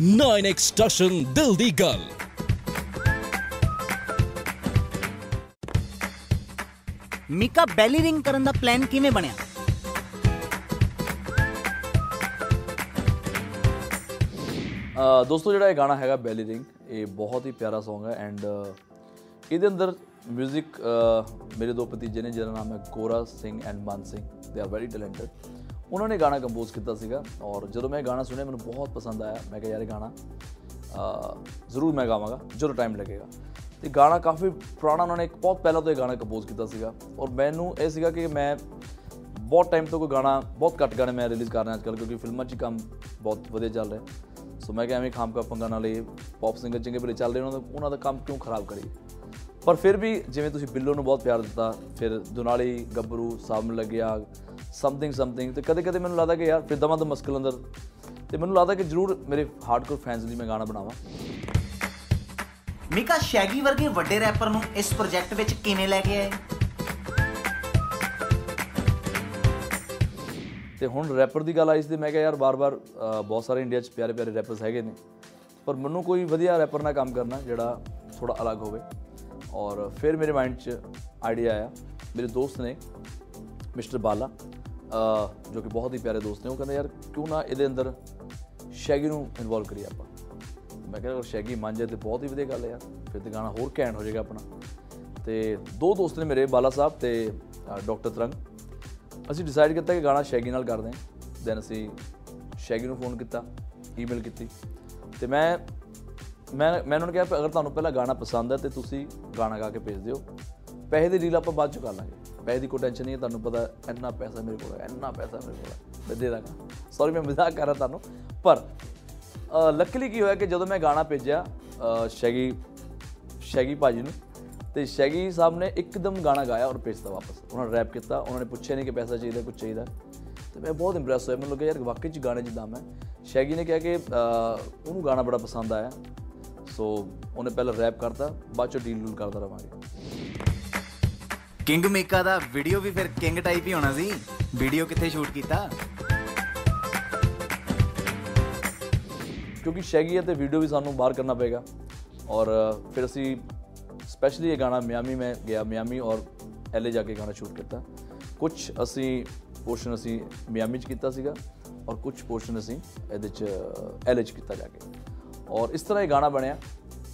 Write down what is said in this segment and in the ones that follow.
9x station ਦਿਲ ਦੀ ਗੱਲ ਮੀਕਾ ਬੈਲੀ ਰਿੰਗ ਕਰਨ ਦਾ ਪਲਾਨ ਕਿਵੇਂ ਬਣਿਆ ਅ, ਦੋਸਤੋ ਜਿਹੜਾ ਇਹ ਗਾਣਾ ਹੈਗਾ ਬੈਲੀ ਰਿੰਗ ਇਹ ਬਹੁਤ ਹੀ ਪਿਆਰਾ Song ਹੈ ਐਂਡ ਇਹਦੇ ਅੰਦਰ 뮤직 ਮੇਰੇ ਦੋ ਭਤੀਜੇ ਨੇ ਜਿਹਦਾ ਨਾਮ ਹੈ ਗੋਰਾ ਸਿੰਘ ਐਂਡ ਮਨ Singh they are very talented ਉਹਨਾਂ ਨੇ ਗਾਣਾ ਕੰਪੋਜ਼ ਕੀਤਾ ਸੀਗਾ ਔਰ ਜਦੋਂ ਮੈਂ ਇਹ ਗਾਣਾ ਸੁਣਿਆ ਮੈਨੂੰ ਬਹੁਤ ਪਸੰਦ ਆਇਆ ਮੈਂ ਕਿਹਾ ਯਾਰ ਇਹ ਗਾਣਾ ਅ, ਜ਼ਰੂਰ ਮੈਂ ਗਾਵਾਂਗਾ ਜਦੋਂ ਟਾਈਮ ਲੱਗੇਗਾ ਤੇ ਗਾਣਾ ਕਾਫੀ ਪੁਰਾਣਾ ਉਹਨਾਂ ਨੇ ਇੱਕ ਬਹੁਤ ਪਹਿਲਾਂ ਤੋਂ ਇਹ ਗਾਣਾ ਕੰਪੋਜ਼ ਕੀਤਾ ਸੀਗਾ ਔਰ ਮੈਨੂੰ ਇਹ ਸੀਗਾ ਕਿ ਮੈਂ ਬਹੁਤ ਟਾਈਮ ਤੋਂ ਕੋਈ ਗਾਣਾ ਬਹੁਤ ਘੱਟ ਗਾਣੇ ਮੈਂ ਰਿਲੀਜ਼ ਕਰ ਰਿਹਾ ਅੱਜ ਕੱਲ੍ਹ ਕਿਉਂਕਿ ਫਿਲਮਾਂ 'ਚ ਹੀ ਕੰਮ ਬਹੁਤ ਵਧੀਆ ਚੱਲ ਰਿਹਾ ਸੋ ਮੈਂ ਕਿਹਾ ਐਵੇਂ ਖਾਮ ਕਾ ਪੰਗਾ ਨਾਲ ਇਹ ਪੌਪ ਸਿੰਗਰ ਚੰਗੇ ਬੜੇ ਚੱਲ ਰਹੇ ਉਹਨਾਂ ਦਾ ਉਹਨਾਂ ਦਾ ਕੰਮ ਕਿਉਂ ਖਰਾਬ ਕਰੀਏ ਪਰ ਫਿਰ ਵੀ ਜਿਵੇਂ ਤੁਸੀਂ ਬਿੱਲੋ ਨੂੰ ਬਹੁਤ ਪਿਆਰ ਦਿੱਤਾ ਫਿਰ ਦੁਨਾਲੀ ਗੱਭਰੂ ਸਾਹਮਣੇ ਲੱਗਿਆ ਸਮਥਿੰਗ ਸਮਥਿੰਗ ਤੇ ਕਦੇ ਕਦੇ ਮੈਨੂੰ ਲੱਗਦਾ ਕਿ ਯਾਰ ਫਿਰ ਦਮਾਂ ਦਾ ਮੁਸ਼ਕਲ ਅੰਦਰ। ਤੇ ਮੈਨੂੰ ਲੱਗਦਾ ਕਿ ਜ਼ਰੂਰ ਮੇਰੇ ਹਾਰਡਕੋਰ ਫੈਨਸ ਲਈ ਮੈਂ ਗਾਣਾ ਬਣਾਵਾਂ। ਮੀਕਾ ਸ਼ੈਗੀ ਵਰਗੇ ਵੱਡੇ ਰੈਪਰ ਨੂੰ ਇਸ ਪ੍ਰੋਜੈਕਟ ਵਿੱਚ ਕਿਵੇਂ ਲੈ ਕੇ ਆਏ? ਤੇ ਹੁਣ ਰੈਪਰ ਦੀ ਗੱਲ ਆਈ ਸੀ ਤੇ ਮੈਂ ਕਿਹਾ ਯਾਰ ਬਾਰ-ਬਾਰ ਬਹੁਤ ਸਾਰੇ ਇੰਡੀਆ 'ਚ ਪਿਆਰੇ-ਪਿਆਰੇ ਰੈਪਰਸ ਹੈਗੇ ਨੇ। ਪਰ ਮੈਨੂੰ ਕੋਈ ਵਧੀਆ ਰੈਪਰ ਨਾਲ ਕੰਮ ਕਰਨਾ ਜਿਹੜਾ ਥੋੜਾ ਅਲੱਗ ਹੋਵੇ। ਔਰ ਫਿਰ ਮੇਰੇ ਮਾਈਂਡ 'ਚ ਆਈਡੀਆ ਆਇਆ। ਮੇਰੇ ਦੋਸਤ ਨੇ ਮਿਸਟਰ ਬਾਲਾ ਜੋ ਕਿ ਬਹੁਤ ਹੀ ਪਿਆਰੇ ਦੋਸਤ ਨੇ, ਉਹ ਕਹਿੰਦੇ, ਯਾਰ, ਕਿਉਂ ਨਾ ਇਹਦੇ ਅੰਦਰ ਸ਼ੈਗੀ ਨੂੰ ਇਨਵੋਲਵ ਕਰੀਏ ਆਪਾਂ? ਮੈਂ ਕਿਹਾ, ਅਗਰ ਸ਼ੈਗੀ ਮੰਨ ਜਾਏ ਤੇ ਬਹੁਤ ਹੀ ਵਧੀਆ ਗੱਲ ਹੈ ਯਾਰ, ਫਿਰ ਤੇ ਗਾਣਾ ਹੋਰ ਘੈਂਟ ਹੋ ਜਾਏਗਾ ਆਪਣਾ। ਤੇ ਦੋ ਦੋਸਤ ਨੇ ਮੇਰੇ, ਬਾਲਾ ਸਾਹਿਬ ਤੇ ਡਾਕਟਰ ਤਰੰਗ। ਅਸੀਂ ਡਿਸਾਈਡ ਕੀਤਾ ਕਿ ਗਾਣਾ ਸ਼ੈਗੀ ਨਾਲ ਕਰਦੇ ਹਾਂ। ਦੈਨ ਅਸੀਂ ਸ਼ੈਗੀ ਨੂੰ ਫੋਨ ਕੀਤਾ ਈਮੇਲ ਕੀਤੀ। ਤੇ ਮੈਂ ਮੈਂ ਮੈਂ ਉਹਨਾਂ ਨੂੰ ਕਿਹਾ ਵੀ ਅਗਰ ਤੁਹਾਨੂੰ ਪਹਿਲਾਂ ਗਾਣਾ ਪਸੰਦ ਹੈ ਤੇ ਤੁਸੀਂ ਗਾਣਾ ਗਾ ਕੇ ਭੇਜ ਦਿਓ। ਪੈਸੇ ਦੀ ਡੀਲ ਆਪਾਂ ਬਾਅਦ ਚ ਕਰ ਲਾਂਗੇ। ਪੈਸੇ ਦੀ ਕੋਈ ਟੈਨਸ਼ਨ ਨਹੀਂ ਹੈ ਤੁਹਾਨੂੰ ਪਤਾ ਇੰਨਾ ਪੈਸਾ ਮੇਰੇ ਕੋਲ ਹੈ ਇੰਨਾ ਪੈਸਾ ਮੇਰੇ ਕੋਲ ਹੈ। ਮੈਂ ਦੇ ਦਾਂਗਾ। ਸੌਰੀ ਮੈਂ ਮਜ਼ਾਕ ਕਰ ਰਿਹਾ ਤੁਹਾਨੂੰ। ਪਰ ਲੱਕਲੀ ਕੀ ਹੋਇਆ ਕਿ ਜਦੋਂ ਮੈਂ ਗਾਣਾ ਭੇਜਿਆ ਅ, ਸ਼ੈਗੀ ਸ਼ੈਗੀ ਭਾਜੀ ਨੂੰ ਤੇ ਸ਼ੈਗੀ ਸਾਹਿਬ ਨੇ ਇੱਕਦਮ ਗਾਣਾ ਗਾਇਆ ਔਰ ਭੇਜਤਾ ਵਾਪਸ। ਉਹਨਾਂ ਨੇ ਰੈਪ ਕੀਤਾ ਉਹਨਾਂ ਨੇ ਪੁੱਛਿਆ ਨਹੀਂ ਕਿ ਪੈਸਾ ਚਾਹੀਦਾ ਕੁਝ ਚਾਹੀਦਾ। ਤੇ ਮੈਂ ਬਹੁਤ ਇੰਪ੍ਰੈਸ ਹੋਇਆ। ਮੈਨੂੰ ਲੱਗਿਆ ਯਾਰ ਵਾਕਈ ਚ ਗਾਣੇ 'ਚ ਦਮ ਹੈ ਸ਼ੈਗੀ ਨੇ ਕਿਹਾ ਕਿ ਅ, ਉਹਨੂੰ ਗਾਣਾ ਬੜਾ ਪਸੰਦ ਆਇਆ। ਸੋ ਉਹਨੇ ਪਹਿਲਾਂ ਰੈਪ ਕਰਤਾ ਬਾਅਦ ਚੋਂ ਡੀਲ ਡੂਲ ਕਰਦਾ ਰਵਾਂਗੇ। ਕਿੰਗ ਮੀਕਾ ਦਾ ਵੀਡੀਓ ਵੀ ਫਿਰ ਕਿੰਗ ਟਾਈਪ ਹੀ ਹੋਣਾ ਸੀ। ਵੀਡੀਓ ਕਿੱਥੇ ਸ਼ੂਟ ਕੀਤਾ? ਕਿਉਂਕਿ ਸ਼ੈਗੀ ਹੈ ਤੇ ਵੀਡੀਓ ਵੀ ਸਾਨੂੰ ਬਾਹਰ ਕਰਨਾ ਪਏਗਾ। ਔਰ ਅ, ਫਿਰ ਅਸੀਂ ਸਪੈਸ਼ਲੀ ਇਹ ਗਾਣਾ ਮਿਆਮੀ ਮੈਂ ਗਿਆ ਮਿਆਮੀ ਔਰ ਐਲਏ ਜਾ ਕੇ ਗਾਣਾ ਸ਼ੂਟ ਕੀਤਾ। ਕੁਝ ਅਸੀਂ ਪੋਰਸ਼ਨ ਅਸੀਂ ਮਿਆਮੀ ਚ ਕੀਤਾ ਸੀਗਾ ਔਰ ਕੁਝ ਪੋਰਸ਼ਨ ਅਸੀਂ ਇਹਦੇ ਚ ਐਲਏ ਚ ਕੀਤਾ ਜਾ ਕੇ। ਔਰ ਇਸ ਤਰ੍ਹਾਂ ਇਹ ਗਾਣਾ ਬਣਿਆ।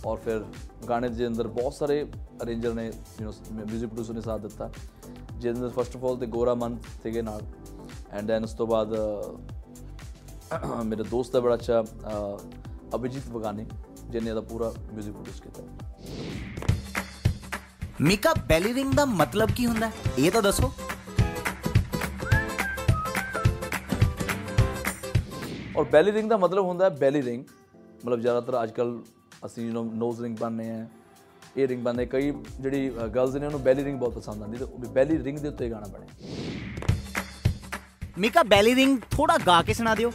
ਔਰ ਫਿਰ ਗਾਣੇ ਦੇ ਅੰਦਰ ਬਹੁਤ ਸਾਰੇ ਅਰੇਂਜਰ ਨੇ ਯੂ نو 뮤직 ਪ੍ਰੋਡਿਊਸਰ ਨੇ ਸਾਥ ਦਿੱਤਾ ਜਿਹਦੇ ਅੰਦਰ ਫਸਟ ਆਫ ਆਲ ਤੇ ਗੋਰਾ ਮਨ ਸੀਗੇ ਨਾਲ ਐਂਡ ਦੈਨ ਉਸ ਤੋਂ ਬਾਅਦ ਅ, ਮੇਰੇ ਦੋਸਤ ਹੈ ਬੜਾ ਅੱਛਾ ਅ, ਅਭਿਜੀਤ ਬਗਾਨੀ ਜਿਹਨੇ ਇਹਦਾ ਪੂਰਾ 뮤직 ਪ੍ਰੋਡਿਊਸ ਕੀਤਾ ਮੀਕਾ ਬੈਲੀ ਰਿੰਗ ਦਾ ਮਤਲਬ ਕੀ ਹੁੰਦਾ ਹੈ? ਇਹ ਤਾਂ ਦੱਸੋ ਔਰ ਬੈਲੀ ਰਿੰਗ ਦਾ ਮਤਲਬ ਹੁੰਦਾ ਹੈ ਬੈਲੀ ਰਿੰਗ ਮਤਲਬ ਜ਼ਿਆਦਾਤਰ ਅੱਜਕੱਲ ਅਸੀਂ ਯੂ ਨੋਜ਼ ਰਿੰਗ ਪਾਉਂਦੇ ਆ ਇਹ ਰਿੰਗ ਪਾਉਂਦੇ ਕਈ ਜਿਹੜੀ ਗਰਲਸ ਨੇ ਉਹਨੂੰ ਬੈਲੀ ਰਿੰਗ ਬਹੁਤ ਪਸੰਦ ਆਉਂਦੀ ਤੇ ਬੈਲੀ ਰਿੰਗ ਦੇ ਉੱਤੇ ਗਾਣਾ ਬਣੇ। ਮੀਕਾ ਬੈਲੀ ਰਿੰਗ ਥੋੜਾ ਗਾ ਕੇ ਸੁਣਾ ਦਿਓ।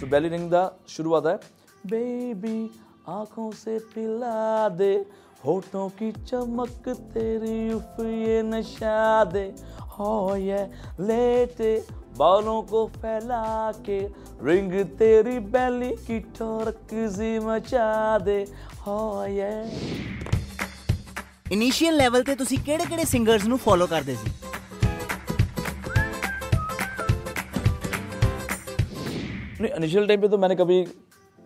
ਸੋ ਬੈਲੀ ਰਿੰਗ ਦਾ ਸ਼ੁਰੂਆਤ ਹੈ ਬੇਬੀ ਆਂਖੋਂ ਸੇ ਪਿਲਾ ਦੇ होठों की चमक तेरी उफ ये नशा दे हो ये लेटे बालों को फैला के रिंग तेरी बेली की ठोरक सी मचा दे हो ये ਇਨੀਸ਼ੀਅਲ ਲੈਵਲ ਤੇ ਤੁਸੀਂ ਕਿਹੜੇ-ਕਿਹੜੇ ਸਿੰਗਰਸ ਨੂੰ ਫੋਲੋ ਕਰਦੇ ਸੀ नहीं इनिशियल टाइम पे तो मैंने कभी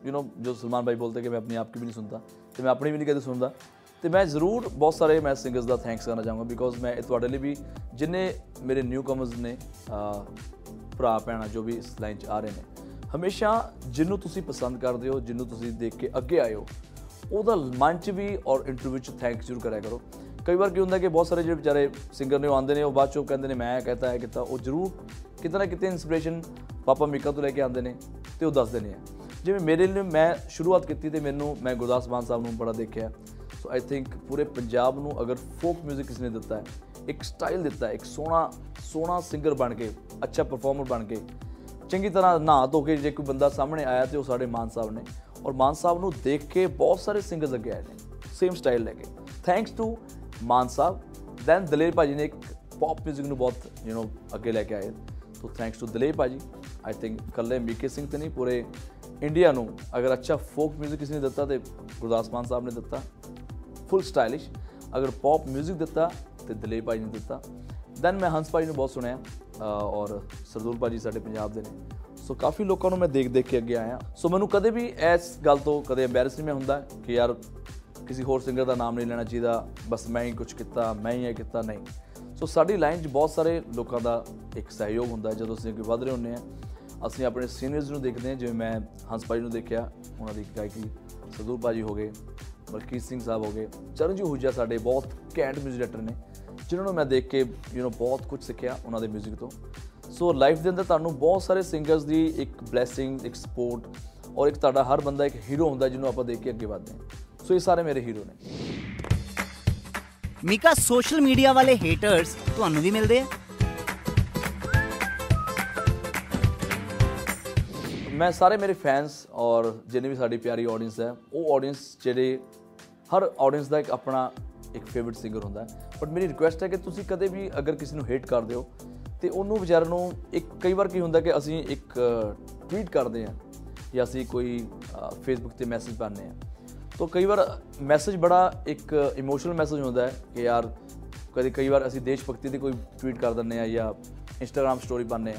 यू नो जो सलमान भाई बोलते हैं कि मैं अपनी आप की भी नहीं सुनता तो मैं अपनी भी नहीं कभी सुनता ਤੇ ਮੈਂ ਜ਼ਰੂਰ ਬਹੁਤ ਸਾਰੇ ਮੈਂ ਸਿੰਗਰਸ ਦਾ ਥੈਂਕਸ ਕਰਨਾ ਚਾਹਾਂਗਾ ਬਿਕੋਜ਼ ਮੈਂ ਇਹ ਤੁਹਾਡੇ ਲਈ ਵੀ ਜਿੰਨੇ ਮੇਰੇ ਨਿਊ ਕਮਰਸ ਨੇ ਅਹ, ਭਰਾ ਭੈਣਾਂ ਜੋ ਵੀ ਇਸ ਲਾਈਨ 'ਚ ਆ ਰਹੇ ਨੇ ਹਮੇਸ਼ਾ ਜਿਹਨੂੰ ਤੁਸੀਂ ਪਸੰਦ ਕਰਦੇ ਹੋ ਜਿਹਨੂੰ ਤੁਸੀਂ ਦੇਖ ਕੇ ਅੱਗੇ ਆਏ ਹੋ ਉਹਦਾ ਮਨ 'ਚ ਵੀ ਔਰ ਇੰਟਰਵਿਊ 'ਚ ਥੈਂਕਸ ਜ਼ਰੂਰ ਕਰਿਆ ਕਰੋ। ਕਈ ਵਾਰ ਕੀ ਹੁੰਦਾ ਕਿ ਬਹੁਤ ਸਾਰੇ ਜਿਹੜੇ ਵਿਚਾਰੇ ਸਿੰਗਰ ਨੇ ਉਹ ਆਉਂਦੇ ਨੇ ਉਹ ਬਾਅਦ 'ਚੋਂ ਕਹਿੰਦੇ ਨੇ ਮੈਂ ਕਹਤਾ ਹੈ ਕੀਤਾ ਉਹ ਜ਼ਰੂਰ ਕਿਤੇ ਨਾ ਕਿਤੇ ਇਨਸਪੀਰੇਸ਼ਨ ਪਾਪਾ ਮੀਕਾ ਤੋਂ ਲੈ ਕੇ ਆਉਂਦੇ ਨੇ ਤੇ ਉਹ ਦੱਸਦੇ ਨੇ ਜਿਵੇਂ ਮੇਰੇ ਲਈ ਮੈਂ ਸ਼ੁਰੂਆਤ ਕੀਤੀ ਤੇ ਮੈਨੂੰ ਮੈਂ ਗੁਰਦਾਸ ਮਾਨ ਸਾਹਿਬ ਨੂੰ ਬੜਾ ਦੇਖਿਆ ਸੋ ਆਈ ਥਿੰਕ ਪੂਰੇ ਪੰਜਾਬ ਨੂੰ ਅਗਰ ਫੋਕ 뮤직 ਕਿਸ ਨੇ ਦਿੱਤਾ ਹੈ ਇੱਕ ਸਟਾਈਲ ਦਿੱਤਾ ਹੈ ਇੱਕ ਸੋਹਣਾ ਸੋਹਣਾ ਸਿੰਗਰ ਬਣ ਕੇ ਅੱਛਾ ਪਰਫਾਰਮਰ ਬਣ ਕੇ ਚੰਗੀ ਤਰ੍ਹਾਂ ਨਹਾ ਧੋ ਕੇ ਜੇ ਕੋਈ ਬੰਦਾ ਸਾਹਮਣੇ ਆਇਆ ਤੇ ਉਹ ਸਾਡੇ ਮਾਨ ਸਾਹਿਬ ਨੇ ਔਰ ਮਾਨ ਸਾਹਿਬ ਨੂੰ ਦੇਖ ਕੇ ਬਹੁਤ ਸਾਰੇ ਸਿੰਗਰਸ ਅੱਗੇ ਆਏ ਨੇ ਸੇਮ ਸਟਾਈਲ ਲੈ ਕੇ thanks to Maan Sahib then Daler paaji ਨੇ ਇੱਕ ਪੌਪ 뮤직 ਨੂੰ ਬਹੁਤ ਯੂ نو ਅੱਗੇ ਲੈ ਕੇ ਆਏ ਤੋ ਥੈਂਕਸ ਟੂ ਦਲੇਪ ਭਾਜੀ ਆਈ ਥਿੰਕ ਕੱਲੇ ਮੀਕੇ ਸਿੰਘ ਤੇ ਨਹੀਂ ਪੂਰੇ ਇੰਡੀਆ ਨੂੰ ਅਗਰ ਅੱਛਾ ਫੋਕ 뮤직 ਕਿਸੇ ਨੇ ਦਿੱਤਾ ਤੇ ਗੁਰਦਾਸ ਮਾਨ ਸਾਹਿਬ ਨੇ ਦਿੱਤਾ ਫੁੱਲ ਸਟਾਈਲਿਸ਼ ਅਗਰ ਪੌਪ 뮤직 ਦਿੱਤਾ ਤੇ ਦਲੇਪ ਭਾਈ ਨੇ ਦਿੱਤਾ ਦੈਨ ਮੈਂ ਹੰਸ ਭਾਈ ਨੂੰ ਬਹੁਤ ਸੁਣਿਆ ਅਹ ਔਰ ਸਰਦੂਲ ਭਾਜੀ ਸਾਡੇ ਪੰਜਾਬ ਦੇ ਨੇ ਸੋ ਕਾਫੀ ਲੋਕਾਂ ਨੂੰ ਮੈਂ ਦੇਖ ਦੇਖ ਕੇ ਅੱਗੇ ਆਇਆ ਸੋ ਮੈਨੂੰ ਕਦੇ ਵੀ ਇਸ ਗੱਲ ਤੋਂ ਕਦੇ ਐਮਬੈਰਸ ਨਹੀਂ ਮੈਂ ਹੁੰਦਾ ਕਿ ਯਾਰ ਕਿਸੇ ਹੋਰ ਸਿੰਗਰ ਦਾ ਨਾਮ ਨਹੀਂ ਲੈਣਾ ਚਾਹੀਦਾ ਬਸ ਮੈਂ ਹੀ ਕੁਝ ਕੀਤਾ ਮੈਂ ਹੀ ਇਹ ਕੀਤਾ ਨਹੀਂ ਸੋ ਸਾਡੀ ਲਾਈਨ 'ਚ ਬਹੁਤ ਸਾਰੇ ਲੋਕਾਂ ਦਾ ਇੱਕ ਸਹਿਯੋਗ ਹੁੰਦਾ ਹੈ ਜਦੋਂ ਅਸੀਂ ਅੱਗੇ ਵਧ ਰਹੇ ਹੁੰਦੇ ਹਾਂ ਅਸੀਂ ਆਪਣੇ ਸੀਨੀਅਰਸ ਨੂੰ ਦੇਖਦੇ ਹਾਂ ਜਿਵੇਂ ਮੈਂ ਹੰਸ ਭਾਈ ਨੂੰ ਦੇਖਿਆ ਉਹਨਾਂ ਦੀ ਗਾਇਕੀ ਸਰਦੂਲ ਭਾਜੀ ਹੋ ਗਏ ਮਲਕੀਤ ਸਿੰਘ ਸਾਹਿਬ ਹੋ ਗਏ ਚਰਨਜੀਤ ਹੁਜਾ ਸਾਡੇ ਬਹੁਤ ਘੈਂਟ ਮਿਊਜ਼ਿਕ ਡਾਇਰੈਕਟਰ ਨੇ ਜਿਨ੍ਹਾਂ ਨੂੰ ਮੈਂ ਦੇਖ ਕੇ ਯੂ نو ਬਹੁਤ ਕੁਝ ਸਿੱਖਿਆ ਉਹਨਾਂ ਦੇ 뮤직 ਤੋਂ ਸੋ ਲਾਈਫ ਦੇ ਅੰਦਰ ਤੁਹਾਨੂੰ ਬਹੁਤ ਸਾਰੇ ਸਿੰਗਰਸ ਦੀ ਇੱਕ ਬਲੇਸਿੰਗ ਇੱਕ ਸਪੋਰਟ ਔਰ ਇੱਕ ਤੁਹਾਡਾ ਹਰ ਬੰਦਾ ਇੱਕ ਹੀਰੋ ਹੁੰਦਾ ਜਿਹਨੂੰ ਆਪਾਂ ਦੇਖ ਕੇ ਅੱਗੇ ਵਧਦੇ ਹਾਂ ਸੋ ਇਹ ਸਾਰੇ ਮੇਰੇ ਹੀਰੋ ਨੇ ਮੀਕਾ, ਸੋਸ਼ਲ ਮੀਡੀਆ ਵਾਲੇ ਹੇਟਰਸ ਤੁਹਾਨੂੰ ਵੀ ਮਿਲਦੇ ਆ। ਮੈਂ ਸਾਰੇ ਮੇਰੇ ਫੈਨਸ ਔਰ ਜਿੰਨੇ ਵੀ ਸਾਡੀ ਪਿਆਰੀ ਆਡੀਅנס ਹੈ, ਉਹ ਆਡੀਅנס ਜਿਹੜੇ ਹਰ ਆਡੀਅנס ਦਾ ਇੱਕ ਆਪਣਾ ਇੱਕ ਫੇਵਰਿਟ ਸਿੰਗਰ ਹੁੰਦਾ ਬਟ ਮੇਰੀ ਰਿਕੁਐਸਟ ਹੈ ਕਿ ਤੁਸੀਂ ਕਦੇ ਵੀ ਅਗਰ ਕਿਸੇ ਨੂੰ ਹੇਟ ਕਰਦੇ ਹੋ, ਤੇ ਉਹਨੂੰ ਵਿਚਾਰਨ ਨੂੰ ਇੱਕ ਕਈ ਵਾਰ ਕੀ ਹੁੰਦਾ ਕਿ ਅਸੀਂ ਇੱਕ ਟਵੀਟ ਕਰਦੇ ਆ ਜਾਂ ਅਸੀਂ ਕੋਈ ਫੇਸਬੁੱਕ ਤੇ ਮੈਸੇਜ ਪਾਉਂਦੇ ਆ ਤਾਂ ਕਈ ਵਾਰ ਮੈਸੇਜ ਬੜਾ ਇੱਕ ਇਮੋਸ਼ਨਲ ਮੈਸੇਜ ਹੁੰਦਾ ਹੈ ਕਿ ਯਾਰ ਕਦੇ ਕਈ ਵਾਰ ਅਸੀਂ ਦੇਸ਼ ਭਗਤੀ ਦੀ ਕੋਈ ਟਵੀਟ ਕਰ ਦਿੰਦੇ ਆ ਜਾਂ ਇੰਸਟਾਗ੍ਰam ਸਟੋਰੀ ਪਾਉਂਦੇ ਆ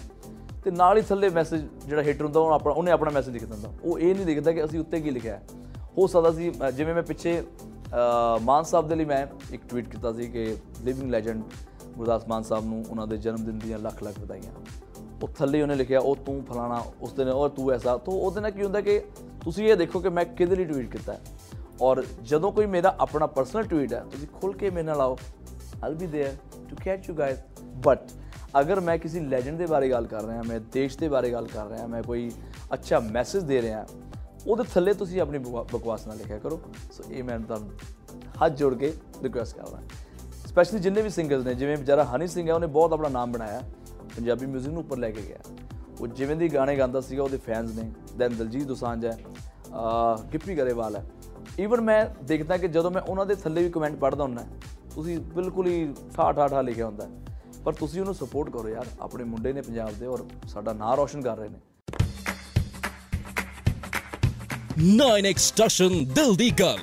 ਤੇ ਨਾਲ ਹੀ ਥੱਲੇ ਮੈਸੇਜ ਜਿਹੜਾ ਹੇਟਰ ਹੁੰਦਾ ਉਹ ਆਪਣਾ ਉਹਨੇ ਆਪਣਾ ਮੈਸੇਜ ਲਿਖ ਦਿੰਦਾ। ਉਹ ਇਹ ਨਹੀਂ ਦੇਖਦਾ ਕਿ ਅਸੀਂ ਉੱਤੇ ਕੀ ਲਿਖਿਆ ਹੈ। ਹੋ ਸਕਦਾ ਸੀ ਅ, ਜਿਵੇਂ ਮੈਂ ਪਿੱਛੇ ਅ, ਮਾਨ ਸਾਹਿਬ ਦੇ ਲਈ ਮੈਂ ਇੱਕ ਟਵੀਟ ਕੀਤਾ ਸੀ ਕਿ ਲਿਵਿੰਗ ਲੈਜੈਂਡ ਗੁਰਦਾਸ ਮਾਨ ਸਾਹਿਬ ਨੂੰ ਉਹਨਾਂ ਦੇ ਜਨਮ ਦਿਨ ਦੀਆਂ ਲੱਖ ਲੱਖ ਵਧਾਈਆਂ। ਉਹ ਥੱਲੇ ਉਹਨੇ ਲਿਖਿਆ ਉਹ ਤੂੰ ਫਲਾਣਾ ਉਸ ਦਿਨ ਔਰ ਤੂੰ ਐਸਾ। ਤਾਂ ਉਹਦੇ ਨਾਲ ਕੀ ਹੁੰਦਾ ਕਿ ਤੁਸੀਂ ਇਹ ਦੇਖੋ ਕਿ ਮੈਂ ਕਿਹਦੇ ਲਈ ਟਵੀਟ ਕੀਤਾ ਹੈ। ਔਰ ਜਦੋਂ ਕੋਈ ਮੇਰਾ ਆਪਣਾ ਪਰਸਨਲ ਟਵੀਟ ਹੈ ਤੁਸੀਂ ਖੁੱਲ ਕੇ ਮੇਰੇ ਨਾਲ ਆਓ all be there to catch you guys but ਅਗਰ ਮੈਂ ਕਿਸੇ ਲੈਜੈਂਡ ਦੇ ਬਾਰੇ ਗੱਲ ਕਰ ਰਿਹਾ ਮੈਂ ਦੇਸ਼ ਦੇ ਬਾਰੇ ਗੱਲ ਕਰ ਰਿਹਾ ਮੈਂ ਕੋਈ ਅੱਛਾ ਮੈਸੇਜ ਦੇ ਰਿਹਾ ਉਹਦੇ ਥੱਲੇ ਤੁਸੀਂ ਆਪਣੀ ਬਕਵਾ- ਬਕਵਾਸ ਨਾ ਲਿਖਿਆ ਕਰੋ ਸੋ ਇਹ ਮੈਂ ਤੁਹਾਨੂੰ ਹੱਥ ਜੋੜ ਕੇ ਰਿਕੁਐਸਟ ਕਰਦਾ ਸਪੈਸ਼ਲੀ ਜਿੰਨੇ ਵੀ ਸਿੰਗਰਸ ਨੇ ਜਿਵੇਂ ਵਿਚਾਰਾ ਹਨੀ ਸਿੰਘ ਹੈ ਉਹਨੇ ਬਹੁਤ ਆਪਣਾ ਨਾਮ ਬਣਾਇਆ ਪੰਜਾਬੀ 뮤직 ਨੂੰ ਉੱਪਰ ਲੈ ਕੇ ਗਿਆ ਉਹ ਜਿਵੇਂ ਦੀ ਗਾਣੇ ਗਾਉਂਦਾ ਸੀਗਾ ਉਹਦੇ ਫੈਨਸ ਨੇ ਦੈਨ ਦਲਜੀਤ ਦੋਸਾਂਝ ਹੈ ਅਹ ਗਿੱਪੀ ਗਰੇਵਾਲ ਹੈ ਈਵਨ ਮੈਂ ਦੇਖਦਾ ਕਿ ਜਦੋਂ ਮੈਂ ਉਹਨਾਂ ਦੇ ਥੱਲੇ ਵੀ ਕਮੈਂਟ ਪੜ੍ਹਦਾ ਹੁੰਦਾ, ਤੁਸੀਂ ਬਿਲਕੁਲ ਹੀ ਠਾ ਠਾ ਠਾ ਲਿਖਿਆ ਹੁੰਦਾ ਹੈ। ਪਰ ਤੁਸੀਂ ਉਹਨੂੰ ਸਪੋਰਟ ਕਰੋ ਯਾਰ, ਆਪਣੇ ਮੁੰਡੇ ਨੇ ਪੰਜਾਬ ਦੇ ਔਰ ਸਾਡਾ ਨਾਂ ਰੋਸ਼ਨ ਕਰ ਰਹੇ ਨੇ 9 ਐਕਸਟ੍ਰੈਸ਼ਨ ਦਿਲ ਦੀ ਗੱਲ